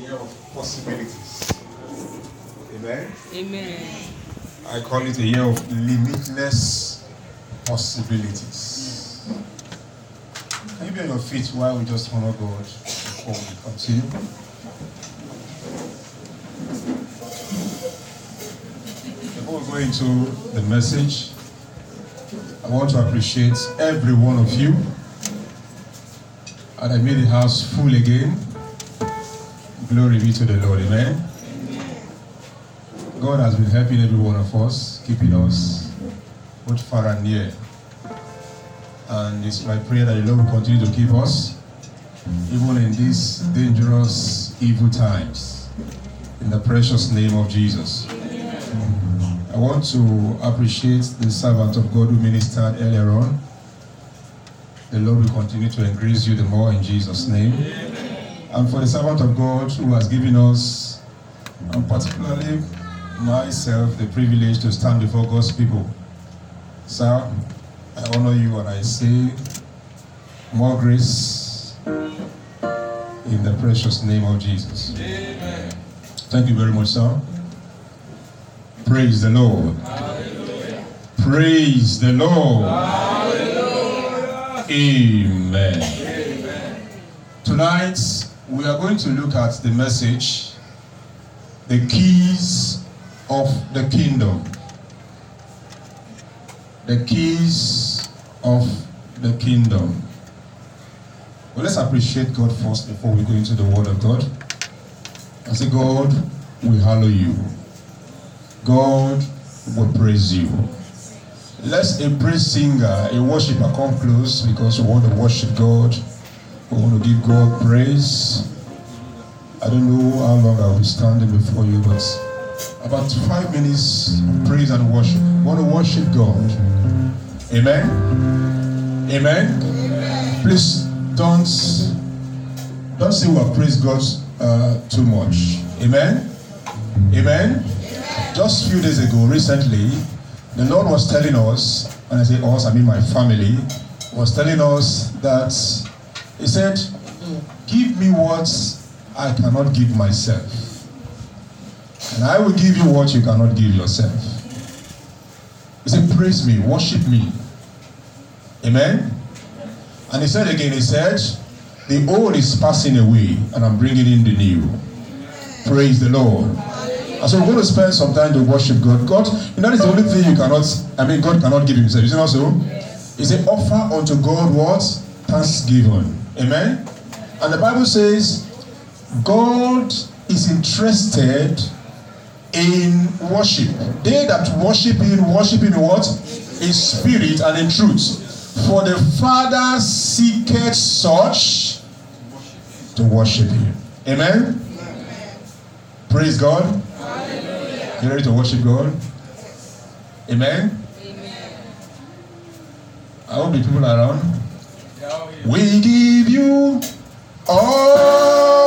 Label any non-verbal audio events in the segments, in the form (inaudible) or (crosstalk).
Year of um possibilities. Amen. Amen. I call it a year of limitless possibilities. Can you be on your feet while we just honor God before we continue? Before we go into the message, I want to appreciate every one of you. And I made the house full again. Glory be to the Lord. Amen. God has been helping every one of us, keeping us both far and near. And it's my prayer that the Lord will continue to keep us, even in these dangerous, evil times. In the precious name of Jesus. I want to appreciate the servant of God who ministered earlier on. The Lord will continue to increase you the more in Jesus' name. And for the servant of God who has given us, and particularly myself, the privilege to stand before God's people. Sir, I honor you and I say more grace in the precious name of Jesus. Amen. Thank you very much, sir. Praise the Lord. Praise the Lord. Amen. Tonight, we are going to look at the message, the keys of the kingdom. The keys of the kingdom. Well, let's appreciate God first before we go into the Word of God. I say, God, we hallow you. God will praise you. Let's a praise singer, a worshiper come close because we want to worship God. We want to give God praise. I don't know how long I'll be standing before you, but about five minutes of praise and worship. We want to worship God. Amen. Amen. Please don't don't say we have praised God uh, too much. Amen. Amen. Just a few days ago, recently, the Lord was telling us, and I say us, I mean my family, was telling us that He said, Give me what I cannot give myself. And I will give you what you cannot give yourself. He said, Praise me, worship me. Amen. And he said again, He said, The old is passing away, and I'm bringing in the new. Praise the Lord. And so we're going to spend some time to worship God. God, you know, that's the only thing you cannot, I mean, God cannot give Himself. Is it not so? He said, offer unto God what? Thanksgiving. Amen. And the Bible says, God is interested in worship. They that worship Him, worship in what? In spirit and in truth. For the Father seeketh such to worship Him. Amen. Praise God. You ready to worship God? Amen. Amen. I hope the people around. We give you all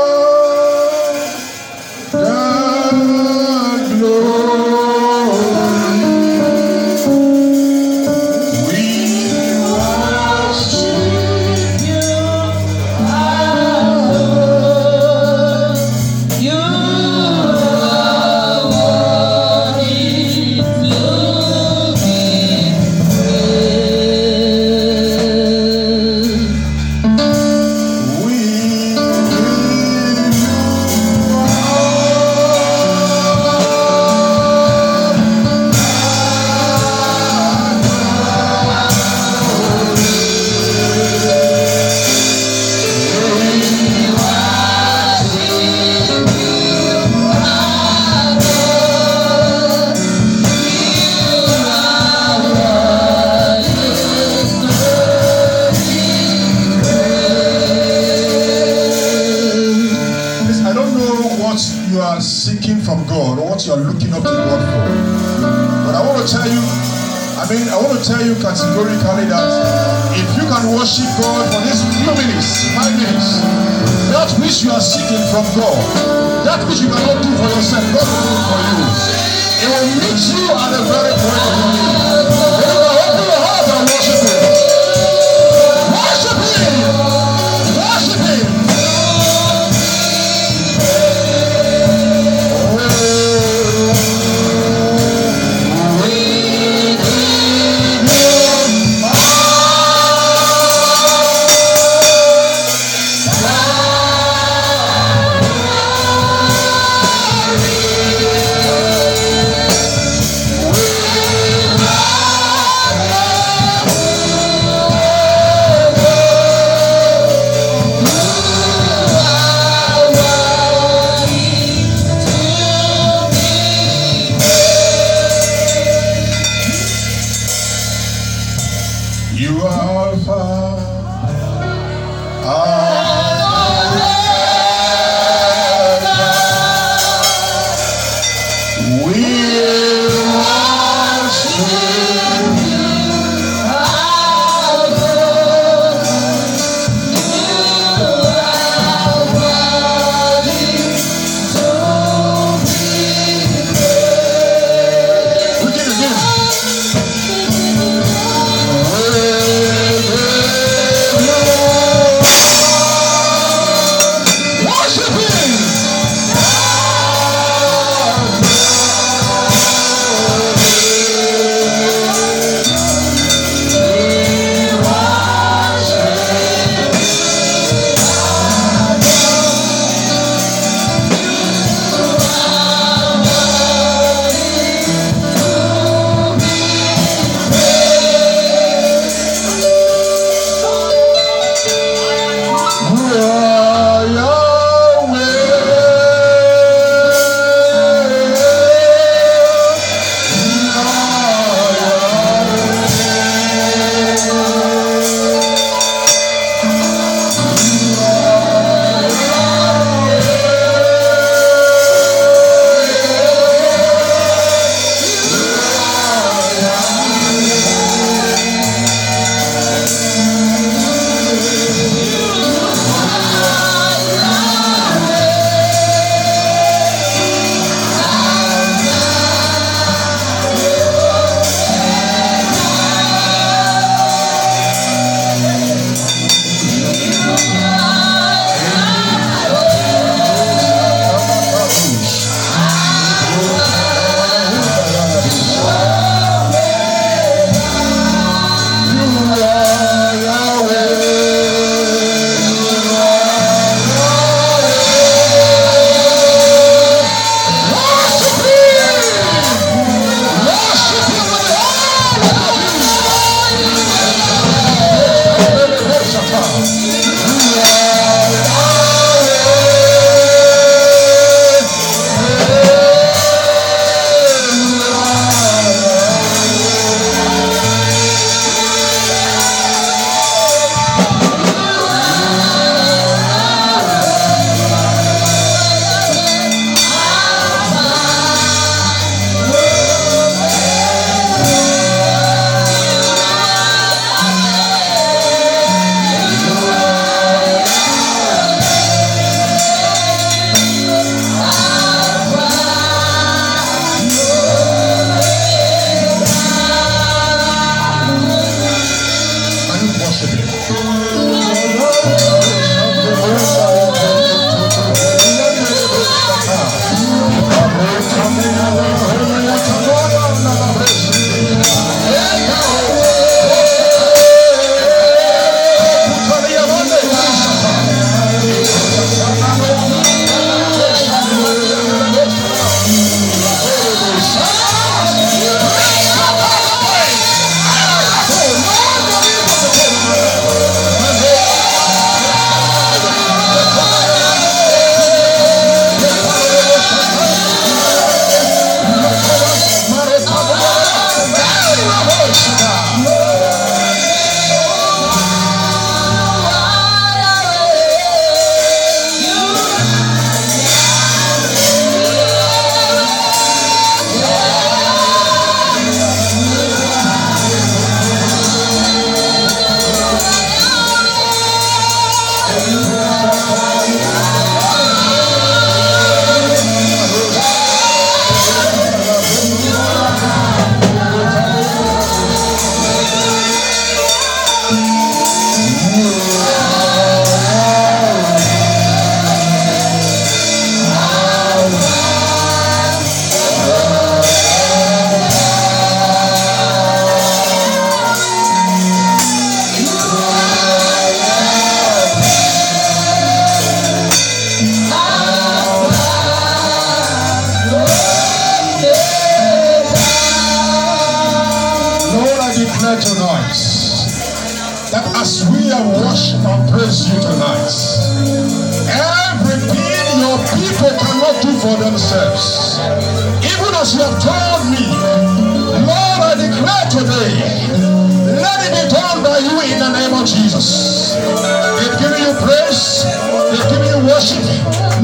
Jesus. They've given you praise, they've given you worship.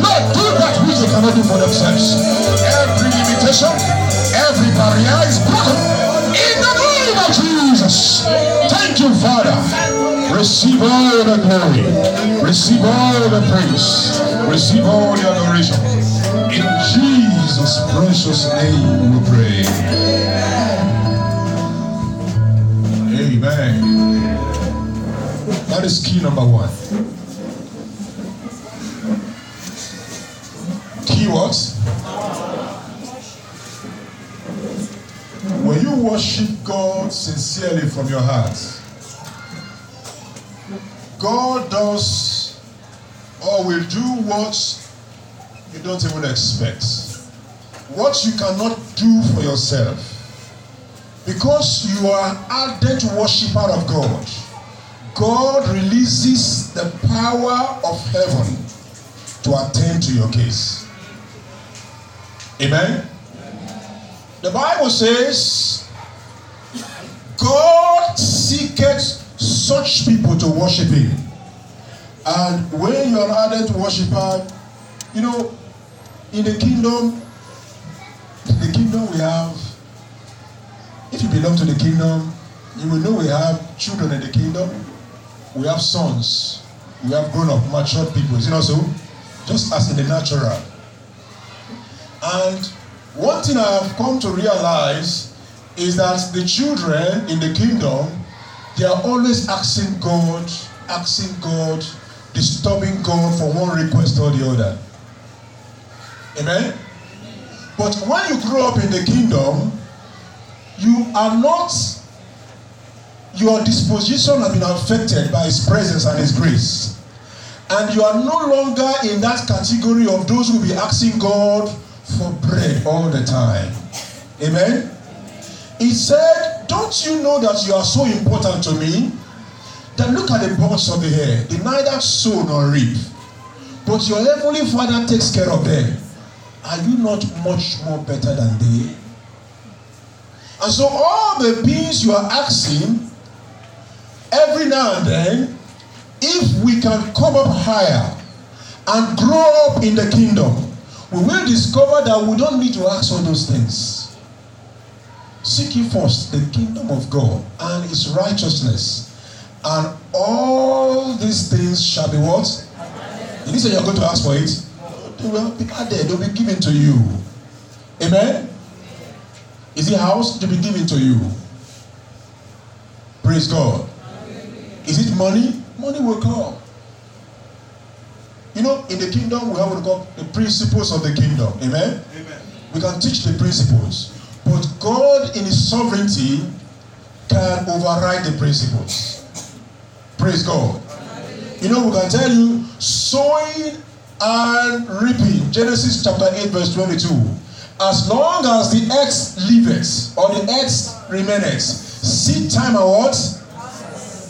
Lord, do that which they cannot do for themselves. Every limitation, every barrier is broken in the name of Jesus. Thank you, Father. Receive all the glory, receive all the praise, receive all the adoration. In Jesus' precious name we pray. That is key number one. Key what? When you worship God sincerely from your heart, God does or will do what you don't even expect. What you cannot do for yourself. Because you are ardent worshiper of God, God releases the power of heaven to attend to your case. Amen. The Bible says, God seeketh such people to worship Him. And when you're an ardent worshiper, you know, in the kingdom, in the kingdom we have, if you belong to the kingdom, you will know we have children in the kingdom, we have sons, we have grown up, matured people. It not so? Just as in the natural. And one thing I have come to realize is that the children in the kingdom, they are always asking God, asking God, disturbing God for one request or the other. Amen? But when you grow up in the kingdom, you are not, your disposition has been affected by His presence and His grace. And you are no longer in that category of those who will be asking God for bread all the time. Amen? He said, Don't you know that you are so important to me? Then look at the birds of the air. They neither sow nor reap. But your heavenly Father takes care of them. Are you not much more better than they? And so, all the things you are asking, every now and then, if we can come up higher and grow up in the kingdom, we will discover that we don't need to ask all those things. Seek ye first the kingdom of God and his righteousness, and all these things shall be what? You say you're going to ask for it? They will be added, they'll be given to you. Amen? Is it house? To be given to you. Praise God. Is it money? Money will come. You know, in the kingdom, we have what we call the principles of the kingdom. Amen? Amen. We can teach the principles. But God, in His sovereignty, can override the principles. Praise God. You know, we can tell you sowing and reaping. Genesis chapter 8, verse 22. As long as the earth liveth or the earth remaineth, seed time and what?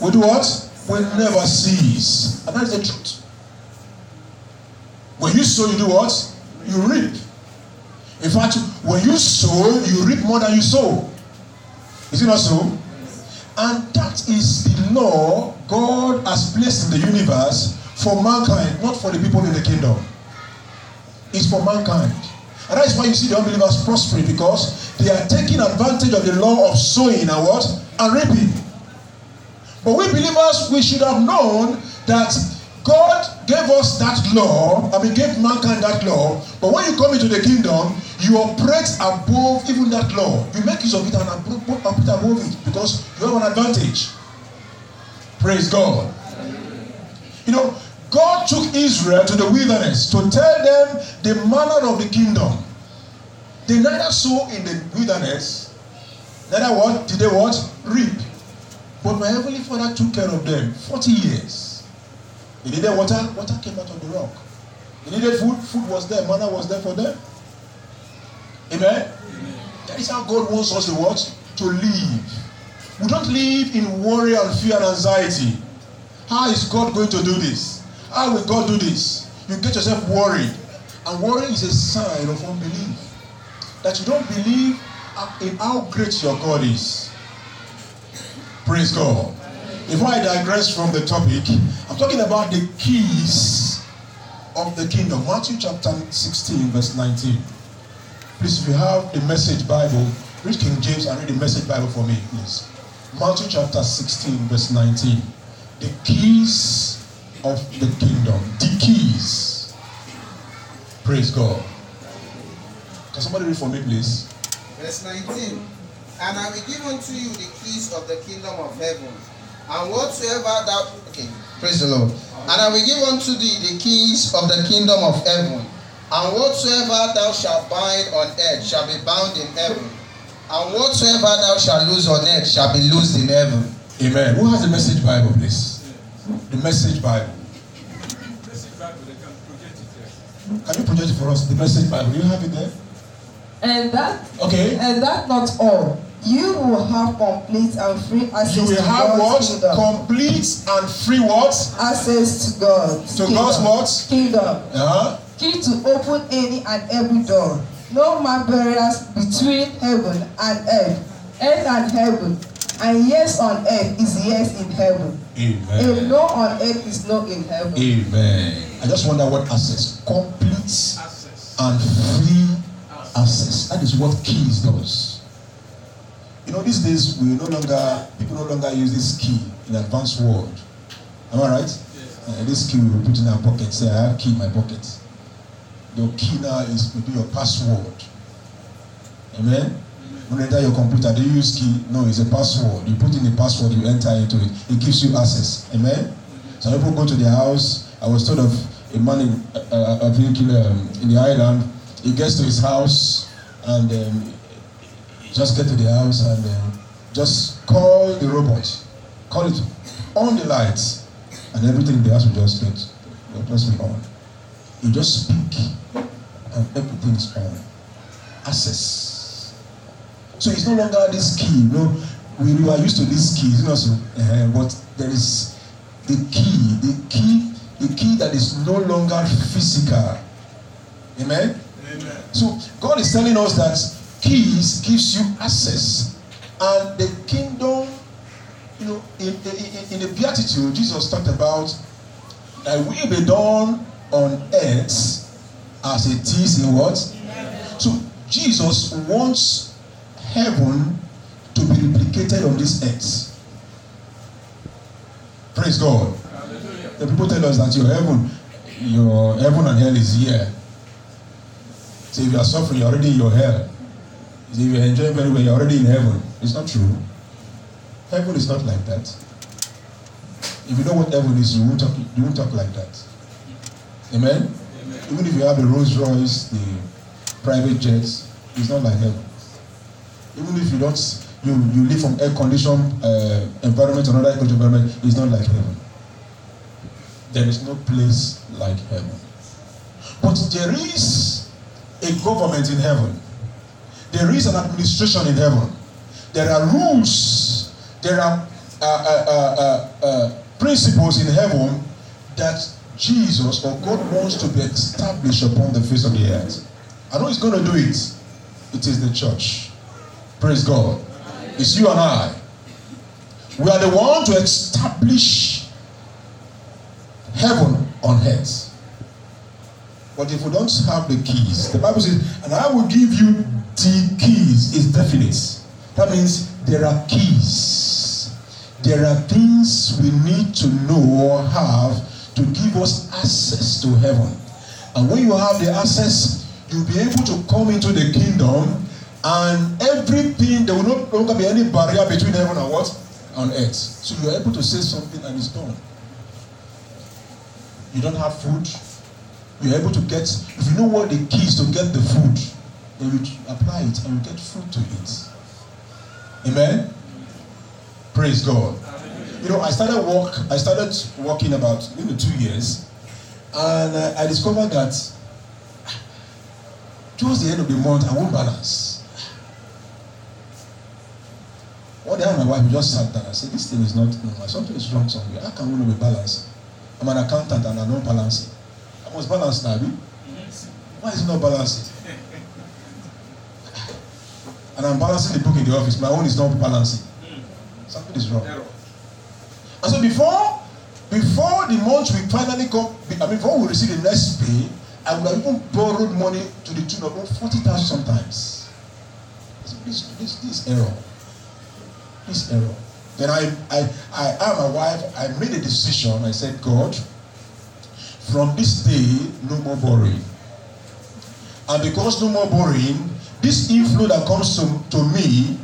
We do what? Will never cease. And that is the truth. When you sow, you do what? You reap. In fact, when you sow, you reap more than you sow. Is it not so? And that is the law God has placed in the universe for mankind, not for the people in the kingdom. It's for mankind. And that is why you see the unbelievers prospering because they are taking advantage of the law of sowing and what? And reaping. But we believers, we should have known that God gave us that law, I mean, gave mankind that law. But when you come into the kingdom, you operate above even that law. You make use of it and operate above it because you have an advantage. Praise God. You know, God took Israel to the wilderness to tell them the manner of the kingdom. They neither sow in the wilderness, neither what? Did they what? Reap. But my heavenly Father took care of them 40 years. They needed water, water came out of the rock. They needed food, food was there, manna was there for them. Amen? Amen. That is how God wants us to watch, to live. We don't live in worry and fear and anxiety. How is God going to do this? How will God do this? You get yourself worried. And worry is a sign of unbelief. That you don't believe in how great your God is. Praise God. Before I digress from the topic, I'm talking about the keys of the kingdom. Matthew chapter 16, verse 19. Please, if you have the message Bible, read King James and read the message Bible for me, please. Matthew chapter 16, verse 19. The keys of the kingdom. The keys. Praise God. Can somebody read for me, please? Verse 19. And I will give unto you the keys of the kingdom of heaven. And whatsoever thou okay, praise the Lord. And I will give unto thee the keys of the kingdom of heaven. And whatsoever thou shalt bind on earth shall be bound in heaven. And whatsoever thou shalt loose on earth shall be loosed in heaven. Amen. Who has the message Bible, please? The message Bible. Can you project it for us? The message Bible. You have it there? And that Okay. and that not all. You will have complete and free access You will to have God's what? kingdom. Complete and free what? access to God. To God's what? Kingdom. Uh-huh. Key to open any and every door. No man barriers between heaven and earth. Earth and heaven. And yes on earth is yes in heaven. And Amen. no on earth is no in heaven. Amen. I just wonder what access. Complete and free access. That is what keys does. You know, these days we no longer people no longer use this key in advanced world. Am I right? Uh, this key we put in our pocket. Say, I have key in my pocket. Your key now is maybe your password. Amen. When you enter your computer, do you use key? No, it's a password. You put in the password, you enter into it. It gives you access. Amen. Some people go to their house. I was told of a man in uh, a vehicle um, in the island. He gets to his house and um, just get to the house and um, just call the robot, call it on the lights, and everything in the house will just get will just be on. You just speak and everything is on. Access. So it's no longer this key. You know, we, we are used to this key, you know, so, uh, but there is the key, the key, the key that is no longer physical. Amen. Amen. So God is telling us that keys gives you access, and the kingdom, you know, in, in, in the beatitude, Jesus talked about that will be done on earth as it is in what? So Jesus wants heaven to be replicated on this earth. Praise God. The people tell us that your heaven, your heaven and hell is here. So if you are suffering, you're already in your hell. So if you're enjoying very well, you're already in heaven. It's not true. Heaven is not like that. If you know what heaven is, you won't talk, you won't talk like that. Amen? Even if you have the Rolls Royce, the private jets, it's not like heaven. Even if you don't, you, you live from air conditioned uh, environment to another air conditioned environment, it's not like heaven. There is no place like heaven. But there is a government in heaven. There is an administration in heaven. There are rules. There are uh, uh, uh, uh, uh, principles in heaven that Jesus or God wants to be established upon the face of the earth. I know He's going to do it. It is the church. Praise God. It's you and I. We are the one to establish heaven on earth. But if we don't have the keys, the Bible says, and I will give you the keys, is definite. That means there are keys. There are things we need to know or have to give us access to heaven. And when you have the access, you'll be able to come into the kingdom and everything, there will no longer be any barrier between heaven and what? On earth. So you're able to say something and it's done. You don't have food, you're able to get, if you know what the keys to get the food, then you apply it and you get food to eat. Amen? Praise God. You know, I started work, I started working about you know two years, and uh, I discovered that towards the end of the month, I won't balance. One day, my wife just sat down and said, This thing is not normal. Something is wrong somewhere. How can we not be balanced? I'm an accountant and I don't balance. I must balance now, Why is it not balancing? And I'm balancing the book in the office. My own is not balancing. Something is wrong. And so before before the month we finally come, I mean, before we receive the next pay, I would have even borrowed money to the tune of forty thousand sometimes. This, this, this error. This error. Then I, I, I, I, my wife, I made a decision. I said, God, from this day, no more borrowing. And because no more borrowing, this inflow that comes to, to me,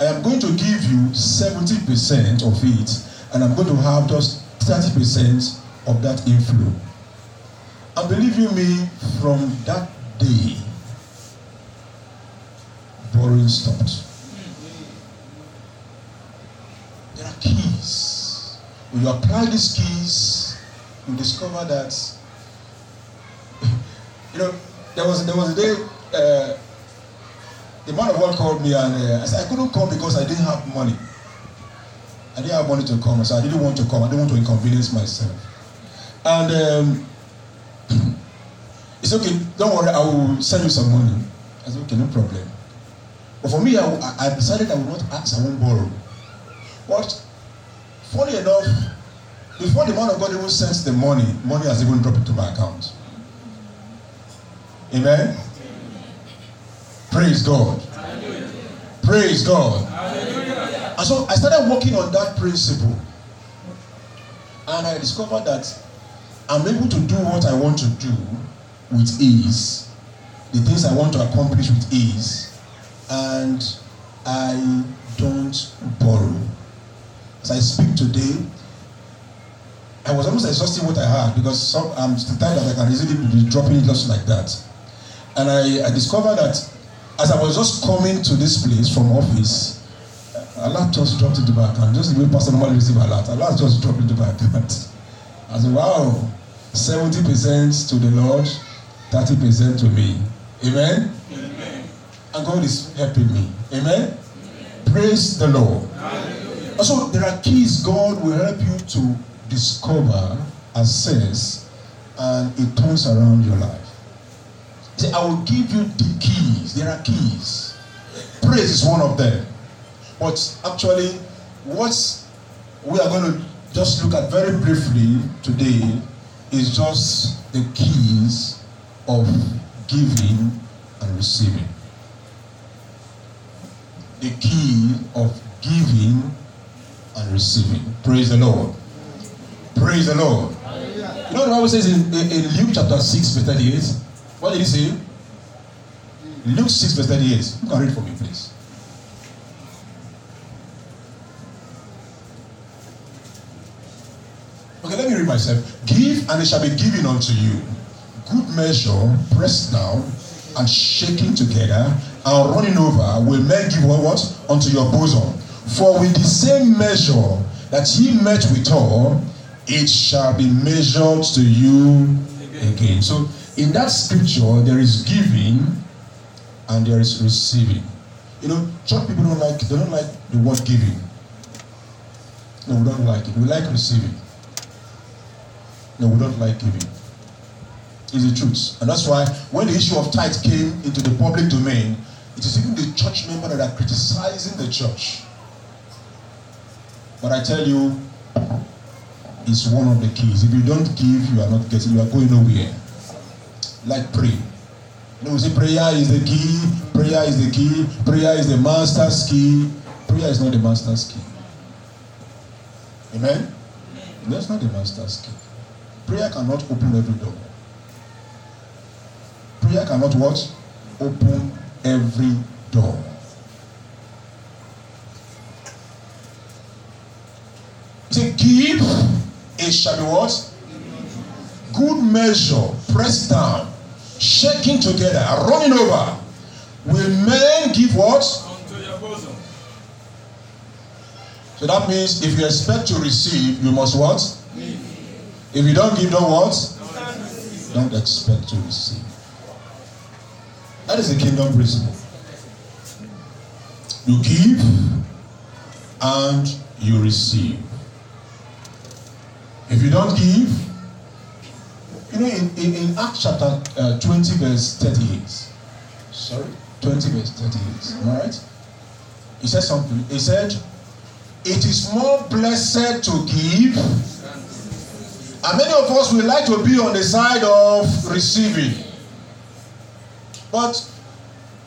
I am going to give you 70% of it, and I'm going to have just 30% of that inflow. And believe you me, from that day, borrowing stopped. There are keys. When you apply these keys, you discover that (laughs) you know there was there was a day uh, the man of God called me and uh, I said I couldn't come because I didn't have money. I didn't have money to come, so I didn't want to come. I didn't want to inconvenience myself. And um, (clears throat) it's okay. Don't worry. I will send you some money. I said okay, no problem. But for me, I, I decided I would not ask. I won't borrow. But funny enough, before the man of God even sends the money, money has even dropped into my account. Amen. Praise God. Hallelujah. Praise God. Hallelujah. And so I started working on that principle. And I discovered that I'm able to do what I want to do with ease, the things I want to accomplish with ease, and I don't borrow. As I speak today, I was almost exhausting what I had because some, I'm tired that I can easily be dropping it just like that. And I, I discovered that as I was just coming to this place from office, a lot just dropped into my account. Just the way Pastor normally receive a lot, a lot just dropped into my account. I said, wow, 70% to the Lord, 30% to me. Amen? Amen? And God is helping me. Amen? Amen. Praise the Lord. Also, there are keys God will help you to discover, assess, and it turns around your life. Said, I will give you the keys. There are keys. Praise is one of them. But actually, what we are going to just look at very briefly today is just the keys of giving and receiving. The key of giving and receiving. Praise the Lord. Praise the Lord. You know what the Bible says in, in Luke chapter 6, verse 38? What did he say? Luke 6, verse 38. You can read for me, please. Okay, let me read myself. Give and it shall be given unto you. Good measure, pressed down and shaking together and running over, will men give what? Unto your bosom. For with the same measure that ye met withal, it shall be measured to you again. So in that scripture, there is giving and there is receiving. You know, church people don't like they don't like the word giving. No, we don't like it. We like receiving. No, we don't like giving. It's the truth. And that's why when the issue of tithe came into the public domain, it is even the church member that are criticizing the church. But I tell you, it's one of the keys. If you don't give, you are not getting, you are going nowhere. Like pray. Know, we say prayer is the key, prayer is the key, prayer is the master's key. Prayer is not the master's key. Amen? That's not the master's key. Prayer cannot open every door. Prayer cannot what? Open every door. To give, it shall what? Good measure, pressed down, shaking together, running over. Will men give what? Unto your bosom. So that means if you expect to receive, you must what? If you don't give, don't what? Don't expect to receive. That is the kingdom principle. You give, and you receive. If you don't give, you know, in, in, in Acts chapter uh, 20, verse 38, sorry, 20, verse 38, all right? He said something. He said, It is more blessed to give. And many of us would like to be on the side of receiving. But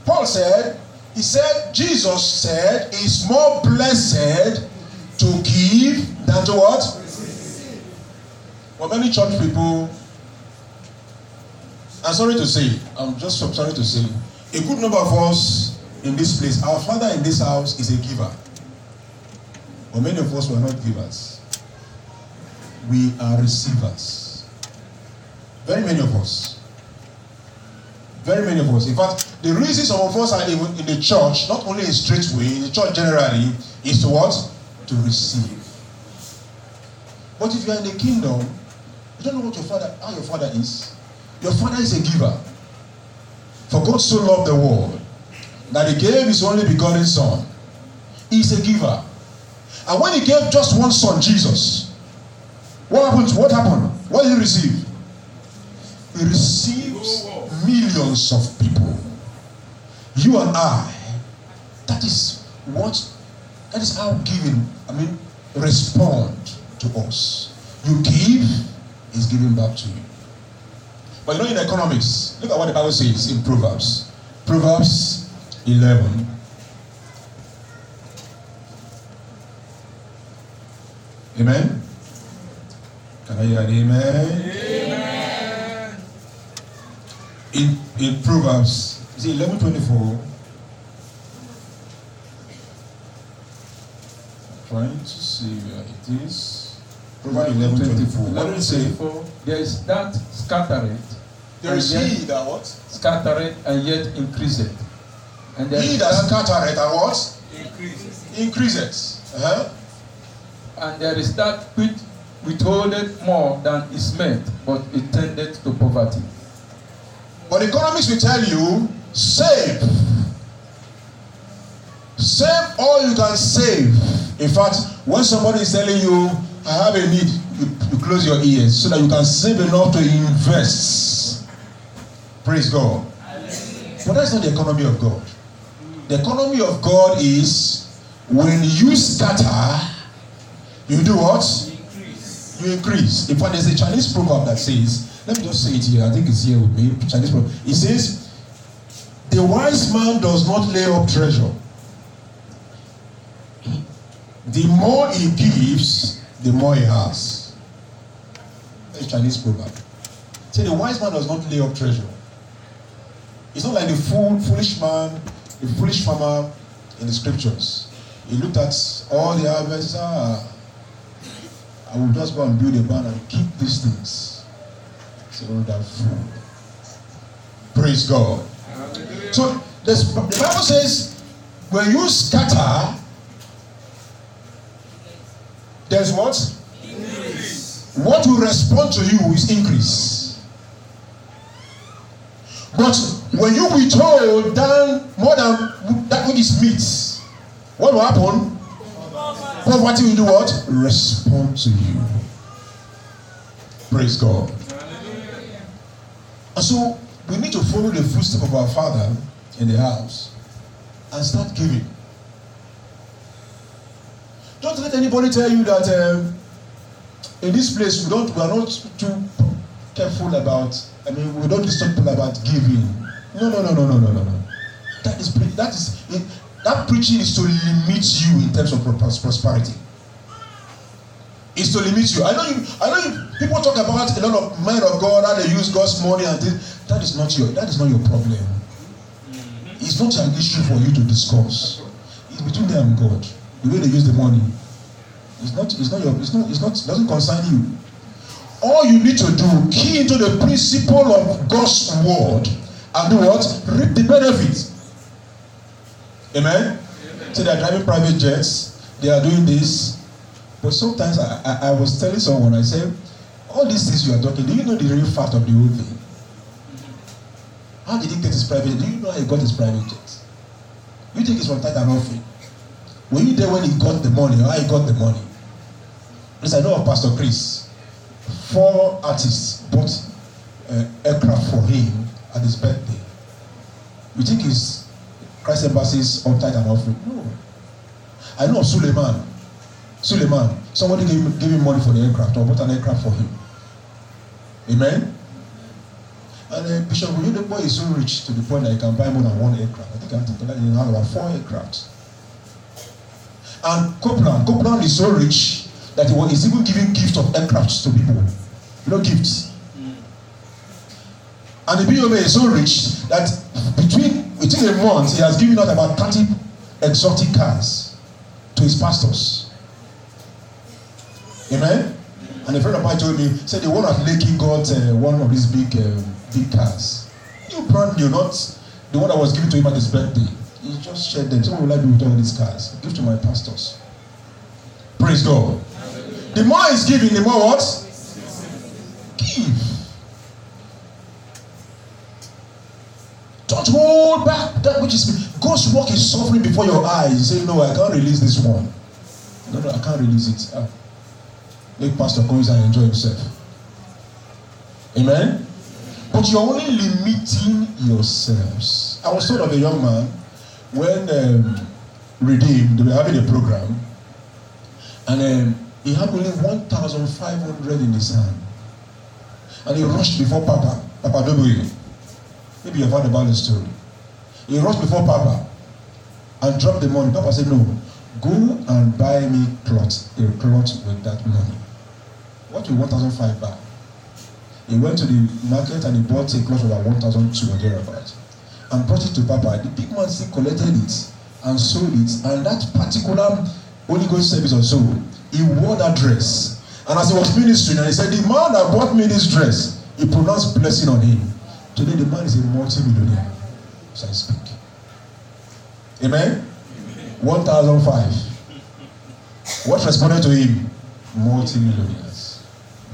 Paul said, He said, Jesus said, It's more blessed to give than to what? For many church people, I'm sorry to say, I'm just sorry to say, a good number of us in this place, our father in this house is a giver. But many of us were not givers. We are receivers. Very many of us. Very many of us. In fact, the reason some of us are even in the church, not only in straight way, in the church generally, is to what? To receive. But if you are in the kingdom, you don't know what your father, how your father is. Your father is a giver. For God so loved the world that he gave his only begotten son. He's a giver. And when he gave just one son, Jesus, what happened? What happened? What did he receive? He receives millions of people. You and I. That is what that is how giving, I mean, respond to us. You give, is giving back to you. But you know, in economics, look at what the Bible says in Proverbs. Proverbs 11. Amen? Can I hear an amen? Amen. In, in Proverbs, is it 11 24? Trying to see where it is. Proverbs 11 24. What did it say? There is that scattereth. There is yet he that what? Scattereth and yet increaseth. And there He is that scattereth and what? Increases. Increases. Uh-huh. and there is that which withholdeth more than is meant, but it tendeth to poverty. But economics will tell you save. Save all you can save. In fact, when somebody is telling you, I have a need, you, you close your ears so that you can save enough to invest. Praise God. But that's not the economy of God. The economy of God is when you scatter, you do what? Increase. you increase. In fact, there's a Chinese proverb that says, let me just say it here, I think it's here with me. Chinese proverb. It says, The wise man does not lay up treasure. The more he gives, the more he has. A Chinese proverb. Say, the wise man does not lay up treasure. It's not like the fool, foolish man, the foolish farmer in the scriptures. He looked at all the harvests, ah, I will just go and build a barn and keep these things. So that fool. Praise God. Hallelujah. So the Bible says, when you scatter, there's what? Increase. What will respond to you is increase. But when you withhold down more than that which is meet, what will happen? Poverty will do what? Respond to you. Praise God. And so we need to follow the footsteps of our Father in the house and start giving. Don't let anybody tell you that um, in this place we don't we are not too careful about. I mean, we don't disturb people about giving. No, no, no, no, no, no, no, no. That is that is it, that preaching is to limit you in terms of prosperity. Is to limit you. I know you. I know you. People talk about a lot of men of God how they use God's money and this. That is not your. That is not your problem. It's not an issue for you to discuss. It's between them and God. The way they use the money. It's not. It's not your. It's not. It's not. It doesn't concern you. All you need to do key into the principle of God's word and do what? Reap the benefit. Amen. So they are driving private jets. They are doing this. But sometimes I, I, I was telling someone, I said, all these things you are talking, do you know the real fact of the whole thing? How did he get his private jet? Do you know how he got his private jet? You think it's from Titan offering. Were you there when he got the money or how he got the money? Yes, I know of Pastor Chris. Four artists bought uh, aircraft for him at his birthday. You think he's Christ Embassy's tithe and offering? No. I know of Suleiman. Suleiman. Somebody gave, him- gave him money for the aircraft or bought an aircraft for him. Amen. And uh, Bishop Oyedepo is so rich to the point that he can buy more than one aircraft. I think I have to tell that he has about four aircrafts. And Copeland, Copeland is so rich that he he's even giving gift of aircrafts to people. You know, gifts. And the BOMA is so rich that between within a month he has given out about 30 exotic cars to his pastors. Amen. And a friend of mine told me, said the one at Lekki got uh, one of these big, uh, big cars. New brand new, not the one that was given to him at his birthday. He just shared them. Someone will like with all these cars. Give to my pastors. Praise God. The more he's giving, the more what? Give. Don't hold back that which is God's work is suffering before your eyes. You say, No, I can't release this one. No, no, I can't release it. Ah. Make Pastor comes and enjoy himself. Amen. But you're only limiting yourselves. I was told of a young man when um, Redeemed, they were having a program, and um, he had only 1,500 in his hand. And he rushed before Papa, Papa W. Maybe you've heard about the story. He rushed before Papa and dropped the money. Papa said, No, go and buy me cloth, a cloth with that money. What will 1,005 buy? He went to the market and he bought a cloth of about 1,200 or thereabout and brought it to Papa. The big man still collected it and sold it. And that particular Holy Ghost service or so, he wore that dress. And as he was ministering, and he said, The man that bought me this dress, he pronounced blessing on him. Today, the man is a multi-millionaire. So I speak. Amen? 1,005. What responded to him? Multi-millionaires.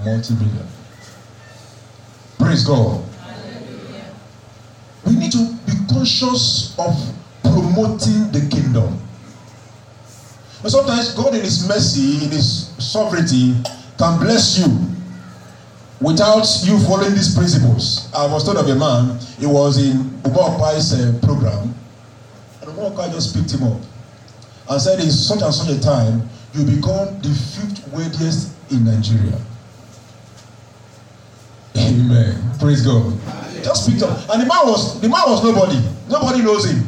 Multi-million. Praise God. We need to conscious of promoting the kingdom. But sometimes God, in His mercy, in His sovereignty, can bless you without you following these principles. I was told of a man, he was in Umaokai's uh, program, and Umaokai just picked him up and said, In such and such a time, you become the fifth wealthiest in Nigeria. Amen. Praise God. Just picked up. And the man was the man was nobody. Nobody knows him.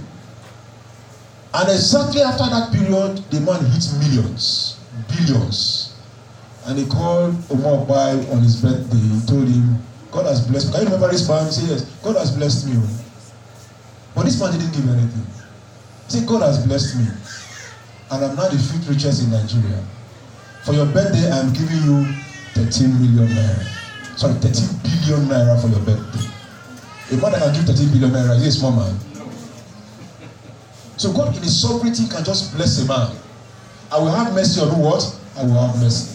And exactly after that period, the man hit millions, billions. And he called Omar Bai on his birthday. He told him, God has blessed me. Can you remember this man? He said, Yes, God has blessed me. But this man didn't give anything. He said, God has blessed me. And I'm now the fifth richest in Nigeria. For your birthday, I'm giving you 13 million naira. Sorry, 13 billion naira for your birthday. A man can give 13 billion naira is a small man. So God in his sovereignty can just bless a man. I will have mercy on what? I will have mercy.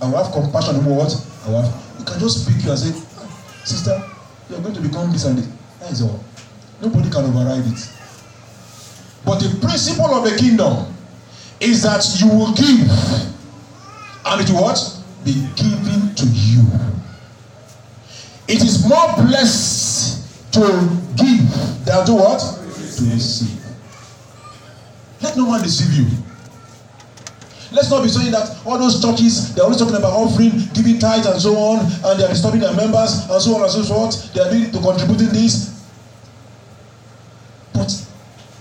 I will have compassion on what? I will have. You can just speak you and say, "Ah, Sister, you are going to become this and this. That is all. Nobody can override it. But the principle of the kingdom is that you will give and it will what? Be given to you. It is more blessed to give than to what? To receive. Let no man deceive you. Let's not be saying that all those churches, they're always talking about offering, giving tithes and so on, and they are disturbing their members and so on and so forth. They are doing to contributing this. But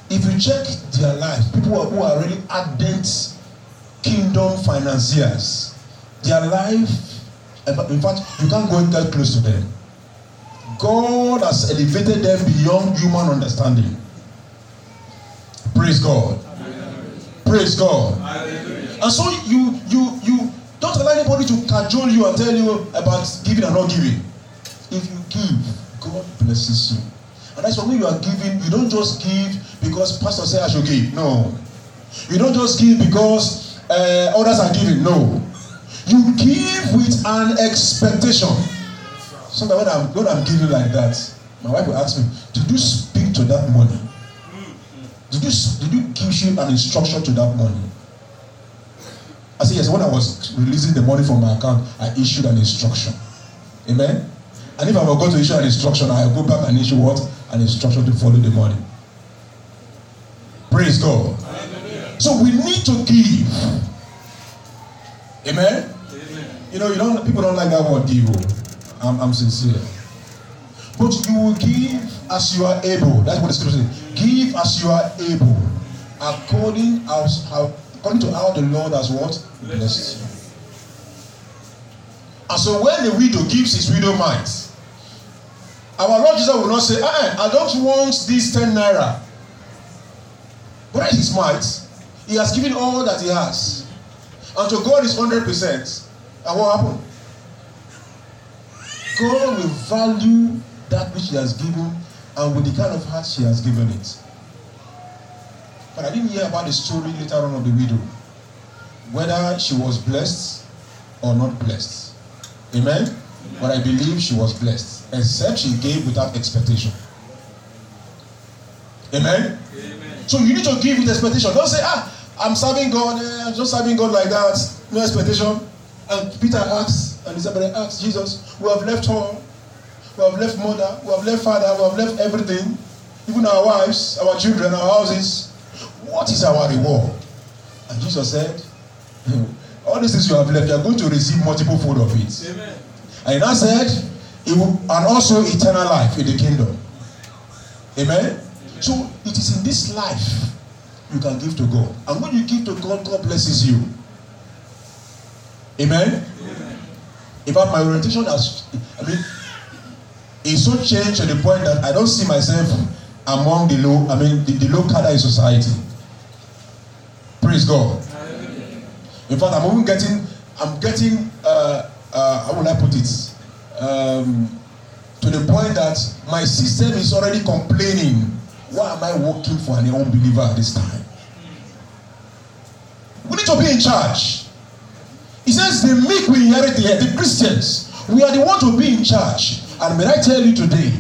if you check their lives, people who are, who are really ardent kingdom financiers, their life, in fact, you can't go that close to them. God has elevated them beyond human understanding. Praise God. Praise God. And so you you you don't allow anybody to cajole you and tell you about giving and not giving. If you give, God blesses you. And that's why when you are giving, you don't just give because pastor say I should give. No. You don't just give because uh, others are giving. No. You give with an expectation. Sometimes when I'm when I'm giving like that, my wife will ask me, "Did you speak to that money? Did you did you give an instruction to that money? I said yes. When I was releasing the money from my account, I issued an instruction. Amen. And if I were going to issue an instruction, I go back and issue what an instruction to follow the money. Praise God. So we need to give. Amen. You know, you don't people don't like that word give. I'm, I'm sincere. But you will give as you are able. That's what the scripture says. Give as you are able, according as how according to how the Lord has what blessed you. And so when the widow gives his widow mite, our Lord Jesus will not say, ah, I don't want this 10 naira. Where is his might? He has given all that he has. And to God is 100%. And what happened? God will value that which he has given and with the kind of heart she has given it. But I didn't hear about the story later on of the widow. Whether she was blessed or not blessed. Amen? But I believe she was blessed. Except she gave without expectation. Amen? So you need to give with expectation. Don't say, ah, I'm serving God, eh, I'm just serving God like that, no expectation. And Peter asks, and Isabel asks Jesus, we have left home, we have left mother, we have left father, we have left everything, even our wives, our children, our houses. What is our reward? And Jesus said, (laughs) all these things you have left, you are going to receive multiple fold of it. Amen. And he now said, it will, and also eternal life in the kingdom. Amen? So it is in this life you can give to God. And when you give to God, God blesses you. Amen? In fact, my orientation has, I mean, is so changed to the point that I don't see myself among the low, I mean, the, the low cadre in society. Praise God. In fact, I'm even getting, I'm getting, uh, uh, how will I put it? Um, to the point that my system is already complaining. Why am I working for an unbeliever at this time? We need to be in charge. He says the meek will inherit the earth. The Christians, we are the one to be in charge. And may I tell you today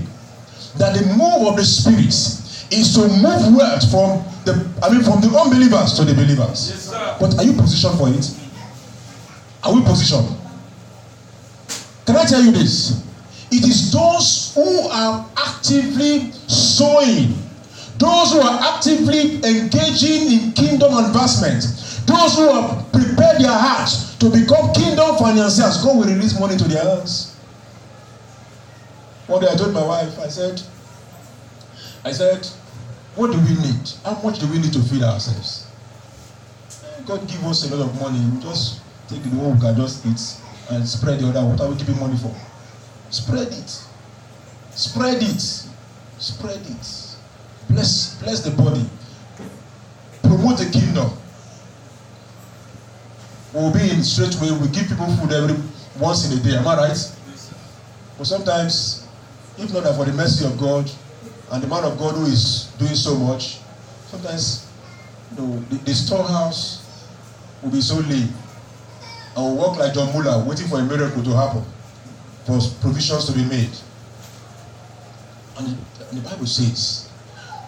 that the move of the Spirit is to move wealth from the, I mean, from the unbelievers to the believers. Yes, sir. But are you positioned for it? Are we positioned? Can I tell you this? It is those who are actively sowing, those who are actively engaging in kingdom advancement, those who have prepared their hearts to become kingdom financiers, God will release money to their hands. One day I told my wife, I said, I said, what do we need? How much do we need to feed ourselves? God give us a lot of money. We just take the one we can just eat and spread the other. What are we giving money for? Spread it. Spread it. Spread it. Bless, bless the body. Promote the kingdom. We'll be in straight way. We give people food every once in a day. Am I right? But sometimes, if not for the mercy of God and the man of God who is doing so much, sometimes you know, the, the storehouse will be so lean. I will walk like John Muller, waiting for a miracle to happen, for provisions to be made. And the, and the Bible says,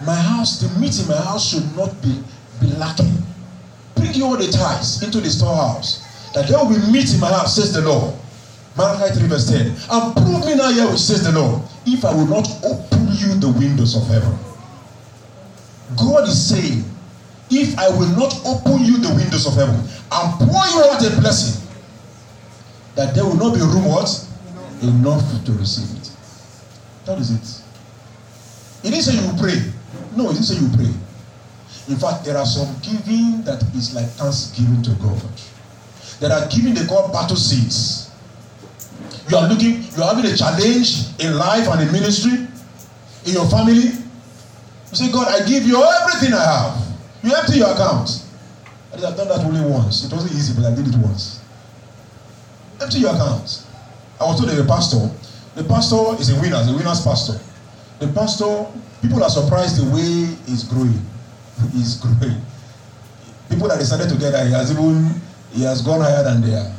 My house, the meat in my house should not be, be lacking. Bring all the tithes into the storehouse, that there will be meat in my house, says the Lord. Malachi 3, verse 10. And prove me now here, says the Lord, if I will not open you the windows of heaven. God is saying, if I will not open you the windows of heaven and pour you out a blessing, that there will not be room what? Enough to receive it. That is it. He didn't say you pray. No, he didn't say you pray. In fact, there are some giving that is like thanksgiving to God. There are giving they call battle seeds. You are looking, you are having a challenge in life and in ministry, in your family. You say, God, I give you everything I have. You empty your account. I have done that only once. It wasn't easy, but I did it once. Empty your account. I was told that the pastor, the pastor is a winner, a winner's pastor. The pastor, people are surprised the way he's growing. He's growing. People that decided together, he has even he has gone higher than they are.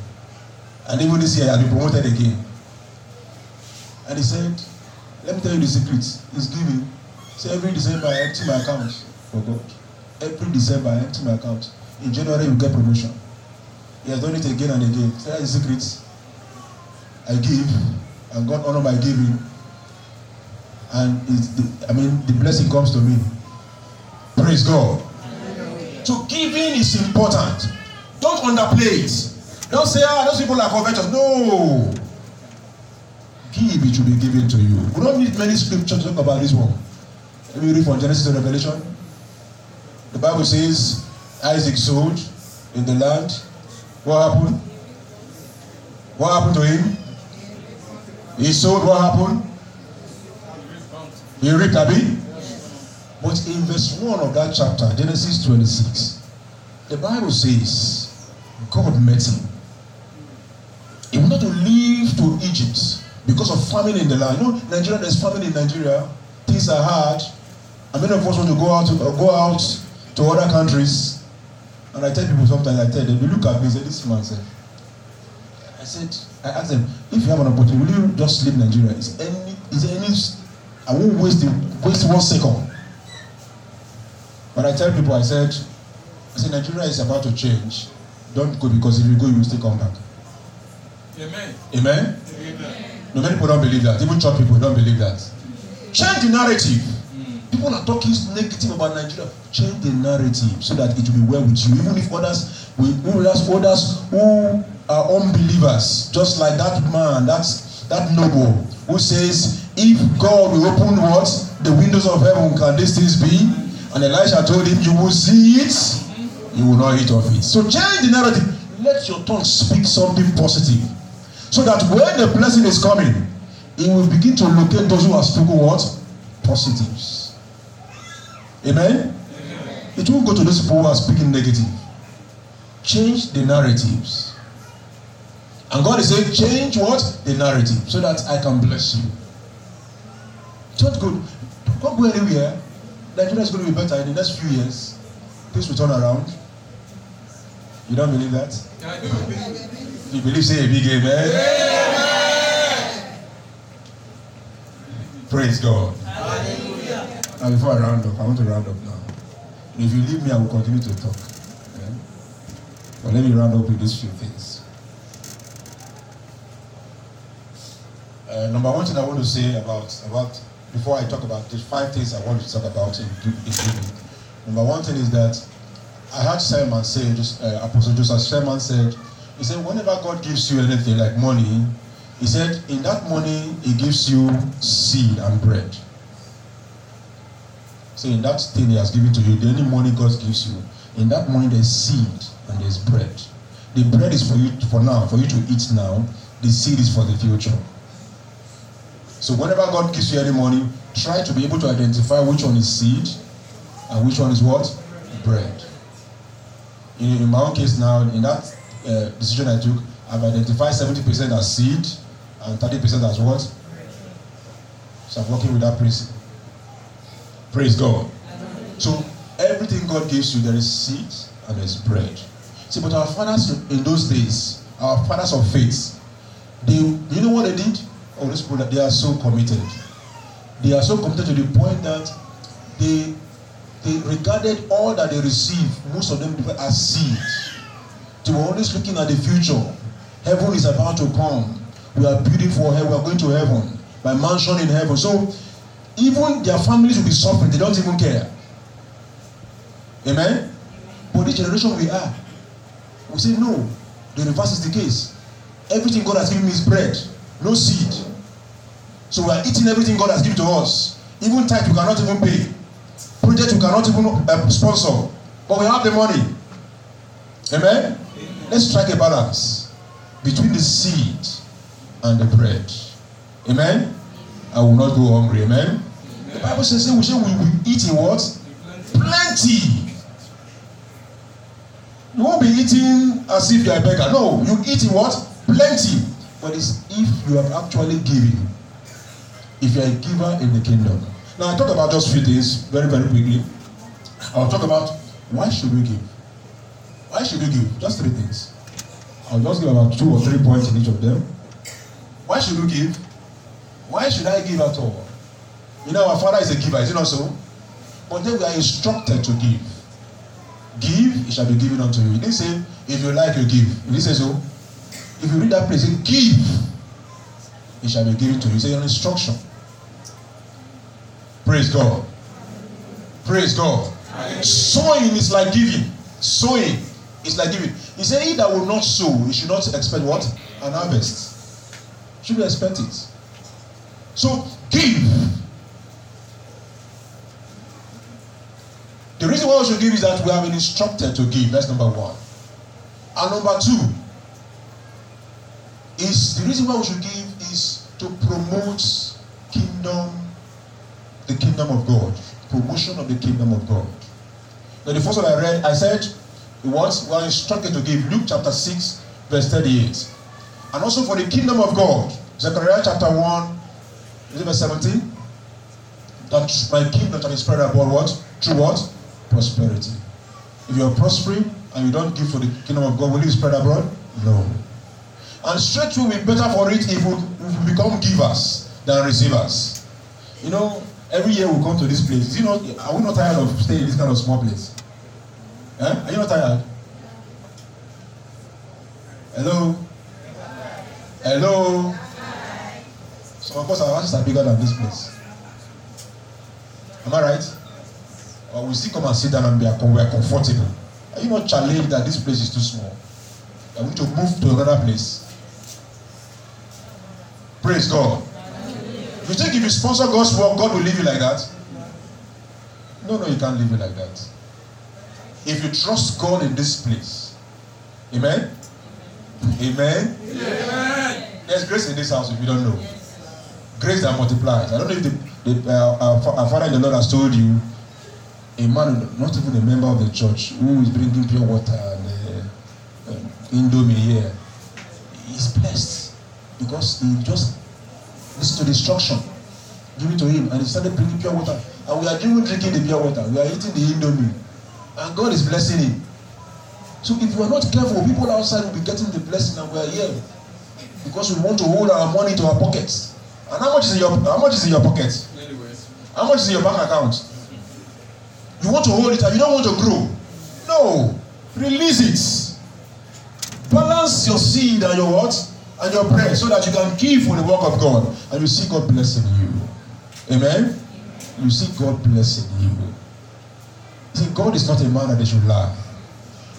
And even this year, he has been promoted again. And he said, Let me tell you the secret. He's giving. So every December, I empty my account. for God. Every December, I empty my account. In January, you get promotion. He has done it again and again. So that is the secret. I give, and God honor my giving. And it's the, I mean, the blessing comes to me. Praise God. So giving is important. Don't underplay it. Don't say, ah, those people are covetous. No. Give, it will be given to you. We don't need many scriptures to talk about this one. Let me read from Genesis to Revelation. The Bible says Isaac sowed in the land. What happened? What happened to him? He sowed, what happened? He reaped, Abi? But in verse 1 of that chapter, Genesis 26, the Bible says God met him. He wanted to leave to Egypt because of famine in the land. You know, Nigeria, there's famine in Nigeria. Things are hard. And many of us want to go out to, uh, go out to other countries. And I tell people sometimes, I tell them, they look at me and say, this man said, I said, I asked them, if you have an opportunity, will you just leave Nigeria? Is any, is there any, I won't waste, the, waste one second. But I tell people, I said, I said, Nigeria is about to change. Don't go because if you go, you will still come back. Amen. Amen? Amen. No, many people don't believe that. Even church people don't believe that. Change the narrative. People are talking negative about Nigeria. Change the narrative so that it will be well with you. Even if others, will, others, others who are unbelievers, just like that man, that's that noble who says, "If God will open what the windows of heaven, can these things be?" And Elisha told him, "You will see it, you will not eat of it." So change the narrative. Let your tongue speak something positive, so that when the blessing is coming, it will begin to locate those who are spoken what positives. Amen? It won't go to those people who are speaking negative. Change the narratives. And God is saying, change what? The narrative so that I can bless you. Don't go, don't go anywhere. Nigeria is going to be better in the next few years. Things will turn around. You don't believe that? I do. You believe, say a big amen. Praise God. Now, before I round up, I want to round up now. If you leave me, I will continue to talk. Yeah? But let me round up with these few things. Uh, number one thing I want to say about about before I talk about the five things I want to talk about in evening. Number one thing is that I heard Selman say, just uh, Apostle Joshua Selman said, he said, whenever God gives you anything like money, he said, in that money, he gives you seed and bread. So in that thing he has given to you, the only money God gives you, in that money there's seed and there's bread. The bread is for you for now, for you to eat now. The seed is for the future. So whenever God gives you any money, try to be able to identify which one is seed and which one is what? Bread. In, in my own case now, in that uh, decision I took, I've identified 70% as seed and 30% as what? So I'm working with that principle. Praise God. So everything God gives you, there is seed and there is bread. See, but our fathers in those days, our fathers of faith, they you know what they did? Oh, those people that they are so committed. They are so committed to the point that they they regarded all that they received, most of them as seed. They were always looking at the future. Heaven is about to come. We are building for heaven. We are going to heaven. My mansion in heaven. So even their families will be suffering. They don't even care. Amen. But this generation we are, we say no. The reverse is the case. Everything God has given me is bread, no seed. So we are eating everything God has given to us. Even tithe we cannot even pay. Project we cannot even uh, sponsor. But we have the money. Amen? Let's strike a balance between the seed and the bread. Amen? I will not go hungry. Amen? The Bible says we say we will eat in what? Plenty. You won't be eating as if you are a beggar. No, you eat in what? Plenty. But it's if you have actually given. If you are a giver in the kingdom. Now I talk about just few things very, very quickly. I'll talk about why should we give? Why should we give? Just three things. I'll just give about two or three points in each of them. Why should we give? Why should I give at all? You know, our father is a giver, is it not so? But then we are instructed to give. Give, it shall be given unto you. He didn't say, if you like, you give. He didn't say so. If you read that place, it give, it shall be given to you. It's an instruction. Praise God. Praise God. Sowing is like giving. Sowing is like giving. He said, He that will not sow, he should not expect what? An harvest. Should expect it. So give. The reason why we should give is that we have been instructed to give. That's number one. And number two is the reason why we should give is to promote kingdom, the kingdom of God, promotion of the kingdom of God. Now, the first one I read, I said, what we are instructed to give Luke chapter 6, verse 38. And also for the kingdom of God, Zechariah chapter 1, is it verse 17? That my kingdom shall be spread abroad what? Through what? Prosperity. If you are prospering and you don't give for the kingdom of God, will you spread abroad? No. And straight will be better for it if we become givers than receivers. You know, every year we come to this place. You know, are we not tired of staying in this kind of small place? Eh? Are you not tired? Hello? Hello? So of course our houses are bigger than this place. Am I right? Or we still come and sit down and be we are comfortable. Are you not challenged that this place is too small? Are we to move to another place? Praise God. You think if you sponsor God's work, God will leave you like that? No, no, you can't leave you like that. If you trust God in this place, Amen? Amen? Amen. There's grace in this house if you don't know. Grace that multiplies. I don't know if the, the, uh, our, our Father in the Lord has told you a man, not even a member of the church, who is bringing pure water and uh, uh, Indomie here, is blessed because he just to the instruction given to him and he started bringing pure water. And we are even drinking the pure water, we are eating the Indomie, and God is blessing him. So if we are not careful, people outside will be getting the blessing and we are here because we want to hold our money to our pockets. And how much is in your how much is in your pocket? Anyways. How much is in your bank account? You want to hold it and you don't want to grow. No. Release it. Balance your seed and your what? And your bread so that you can give for the work of God. And you see God blessing you. Amen? You see God blessing you. See, God is not a man that they should lie.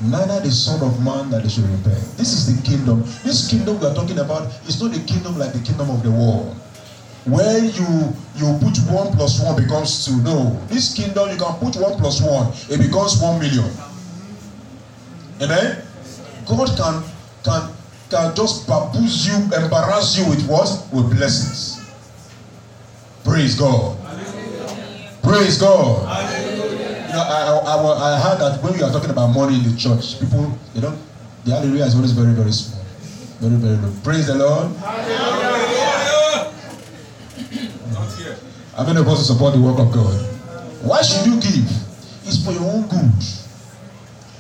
Neither the Son of Man that they should repent. This is the kingdom. This kingdom we are talking about is not a kingdom like the kingdom of the world where you you put one plus one becomes two no this kingdom you can put one plus one it becomes one million amen god can can can just baboose you embarrass you with what with blessings praise god praise god you know I, I i heard that when we are talking about money in the church people they don't the hallelujah is always very very small very very low praise the lord Hallelujah. Not here. How many of us support the work of God? Why should you give? It's for your own good.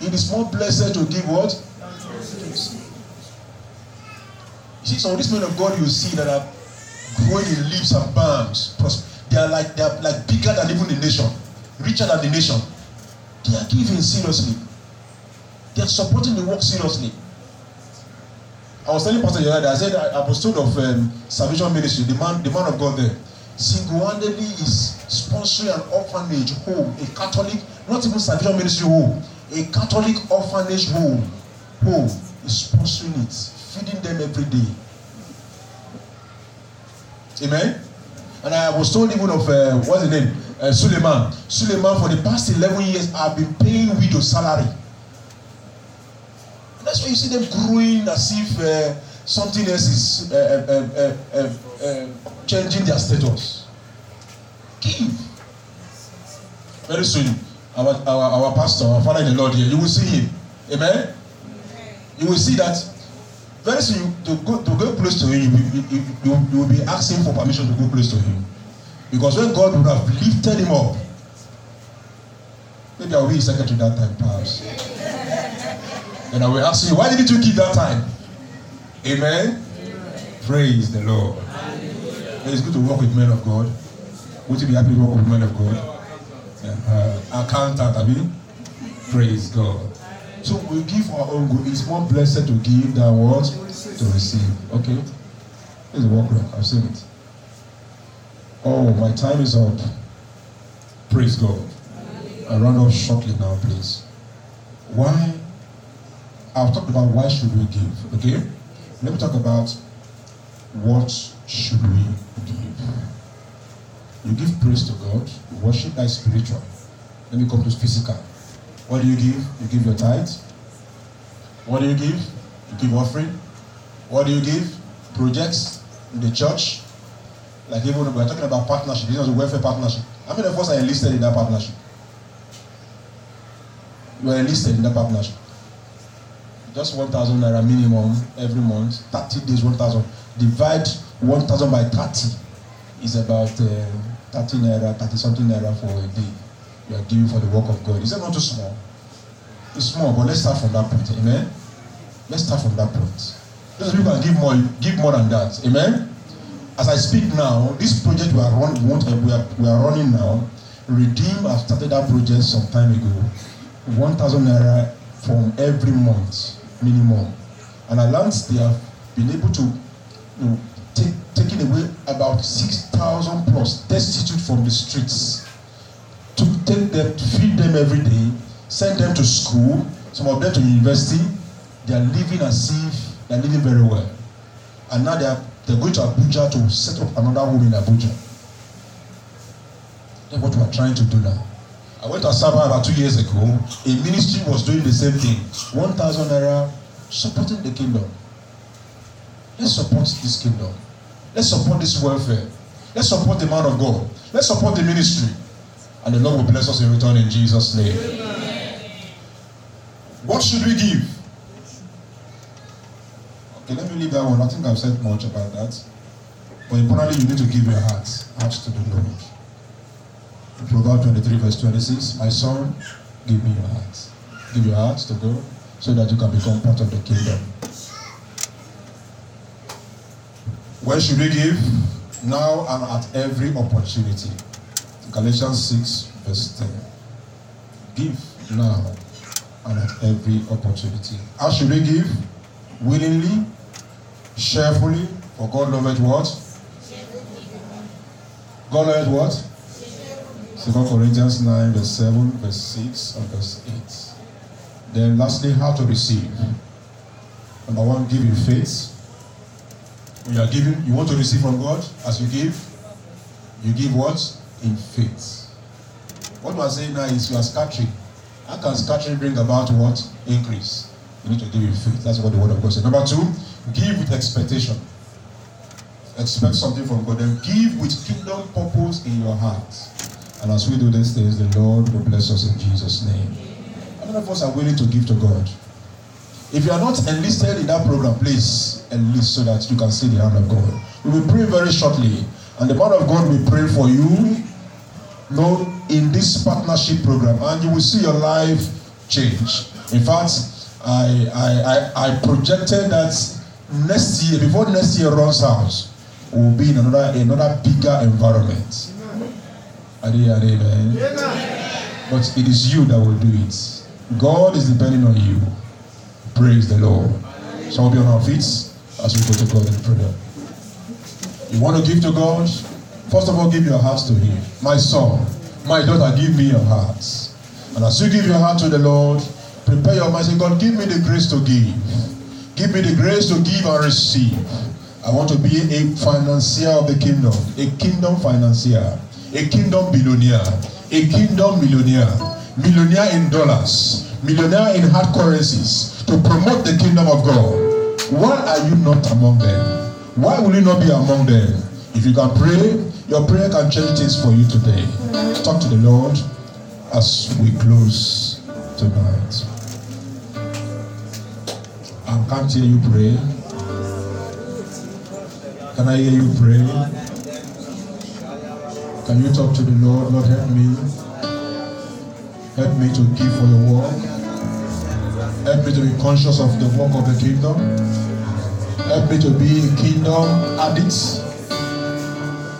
It is more blessed to give what? See, some of these men of God you see that are growing in leaps and bounds. They are like they are like bigger than even the nation, richer than the nation. They are giving seriously. They are supporting the work seriously. I was telling Pastor day, I said I was told of um, Salvation Ministry, the man, the man of God there, single-handedly is sponsoring an orphanage home, a Catholic, not even Salvation Ministry home, a Catholic orphanage home, home is sponsoring it, feeding them every day. Amen. And I was told even of uh, what's the name, uh, Suleiman. Suleiman for the past eleven years have been paying widow salary. That's why you see them growing as if uh, something else is uh, uh, uh, uh, uh, changing their status. Give. Very soon, our, our, our pastor, our father in the Lord here, you will see him. Amen? You will see that very soon to go, to go close to him, you, you, you, you will be asking for permission to go close to him. Because when God would have lifted him up, maybe I will be his secretary that time, perhaps. And I will ask you, why didn't you keep that time? Amen. Praise the Lord. It's good to work with men of God. Would you be happy to work with men of God? Uh-huh. accountant, I mean. Praise God. So we give our own good. It's more blessed to give than what? To receive. Okay? It's a work. I've seen it. Oh, my time is up. Praise God. I run off shortly now, please. Why? I'll talk about why should we give. Okay? Let me talk about what should we give. You give praise to God. Worship is spiritual. Let me come to physical. What do you give? You give your tithe. What do you give? You give offering. What do you give? Projects in the church. Like even we're talking about partnership, this is a welfare partnership. How many of us are enlisted in that partnership? You are enlisted in that partnership. Just 1,000 naira minimum every month, 30 days, 1,000. Divide 1,000 by 30 is about uh, 30 naira, 30 something naira for a day. You are giving for the work of God. Is that not too small? It's small, but let's start from that point. Amen. Let's start from that point. Those people can give more, give more than that. Amen. As I speak now, this project we are, run, we, we, are, we are running now, Redeem have started that project some time ago. 1,000 naira from every month minimum. And at last they have been able to you know, take taking away about 6,000 plus destitute from the streets. Take them, feed them every day, send them to school, some of them to university. They are living as if they are living very well. And now they are they're going to Abuja to set up another home in Abuja. That's what we are trying to do now. I went to Asaba about two years ago. A ministry was doing the same thing. 1,000 naira supporting the kingdom. Let's support this kingdom. Let's support this welfare. Let's support the man of God. Let's support the ministry. And the Lord will bless us in return in Jesus' name. What should we give? Okay, let me leave that one. I think I've said much about that. But importantly, you need to give your heart, heart to the Lord. In Proverbs 23, verse 26. My son, give me your heart. Give your heart to God so that you can become part of the kingdom. Where should we give? Now and at every opportunity. Galatians 6, verse 10. Give now and at every opportunity. How should we give? Willingly, cheerfully, for God loveth what? God loveth what? Second Corinthians 9, verse 7, verse 6, and verse 8. Then lastly, how to receive. Number one, give in faith. When you are giving, you want to receive from God as you give, you give what? In faith. What we are saying now is you are scattering. How can scattering bring about what? Increase. You need to give in faith. That's what the word of God says. Number two, give with expectation. Expect something from God. Then give with kingdom purpose in your heart. And as we do these things, the Lord will bless us in Jesus' name. How many of us are willing to give to God? If you are not enlisted in that program, please enlist so that you can see the hand of God. We will pray very shortly, and the man of God will pray for you. Lord, in this partnership program, and you will see your life change. In fact, I I I, I projected that next year, before next year runs out, we'll be in another another bigger environment. Amen. But it is you that will do it. God is depending on you. Praise the Lord. Shall we be on our feet as we go to God in prayer? You want to give to God? First of all, give your hearts to Him. My son, my daughter, give me your hearts. And as you give your heart to the Lord, prepare your mind. Say, God, give me the grace to give. Give me the grace to give and receive. I want to be a financier of the kingdom, a kingdom financier, a kingdom billionaire, a kingdom millionaire, millionaire in dollars, millionaire in hard currencies to promote the kingdom of God. Why are you not among them? Why will you not be among them? If you can pray, your prayer can change things for you today. Talk to the Lord as we close tonight. I can't hear you pray. Can I hear you pray? Can you talk to the Lord? Lord, help me. Help me to give for your work. Help me to be conscious of the work of the kingdom. Help me to be a kingdom addict.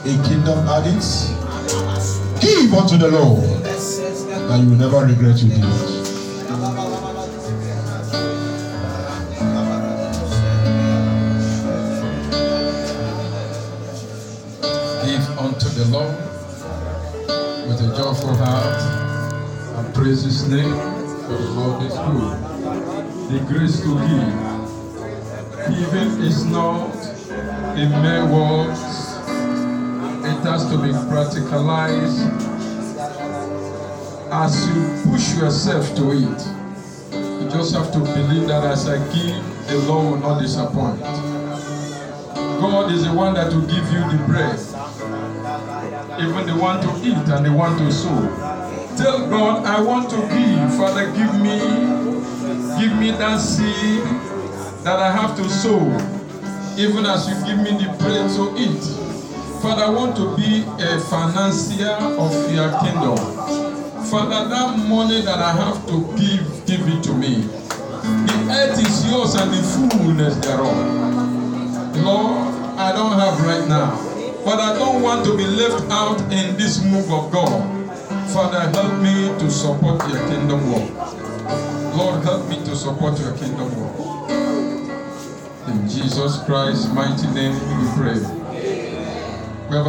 A kingdom addict. Give unto the Lord. that you will never regret you did. Give unto the Lord with a joyful heart and praise his name, for the Lord is good. The grace to give. Giving is not in mere words, it has to be practicalized as you push yourself to it. You just have to believe that as I give, the Lord will not disappoint. God is the one that will give you the bread, even the one to eat and the one to sow. Tell God, I want to give. Father, give me, give me that seed that I have to sow, even as you give me the bread to eat. Father, I want to be a financier of your kingdom. Father, that money that I have to give, give it to me. The earth is yours and the fullness thereof. Lord, I don't have right now, but I don't want to be left out in this move of God. Father, help me to support your kingdom work. Lord, help me to support your kingdom work. In Jesus Christ's mighty name we pray. Have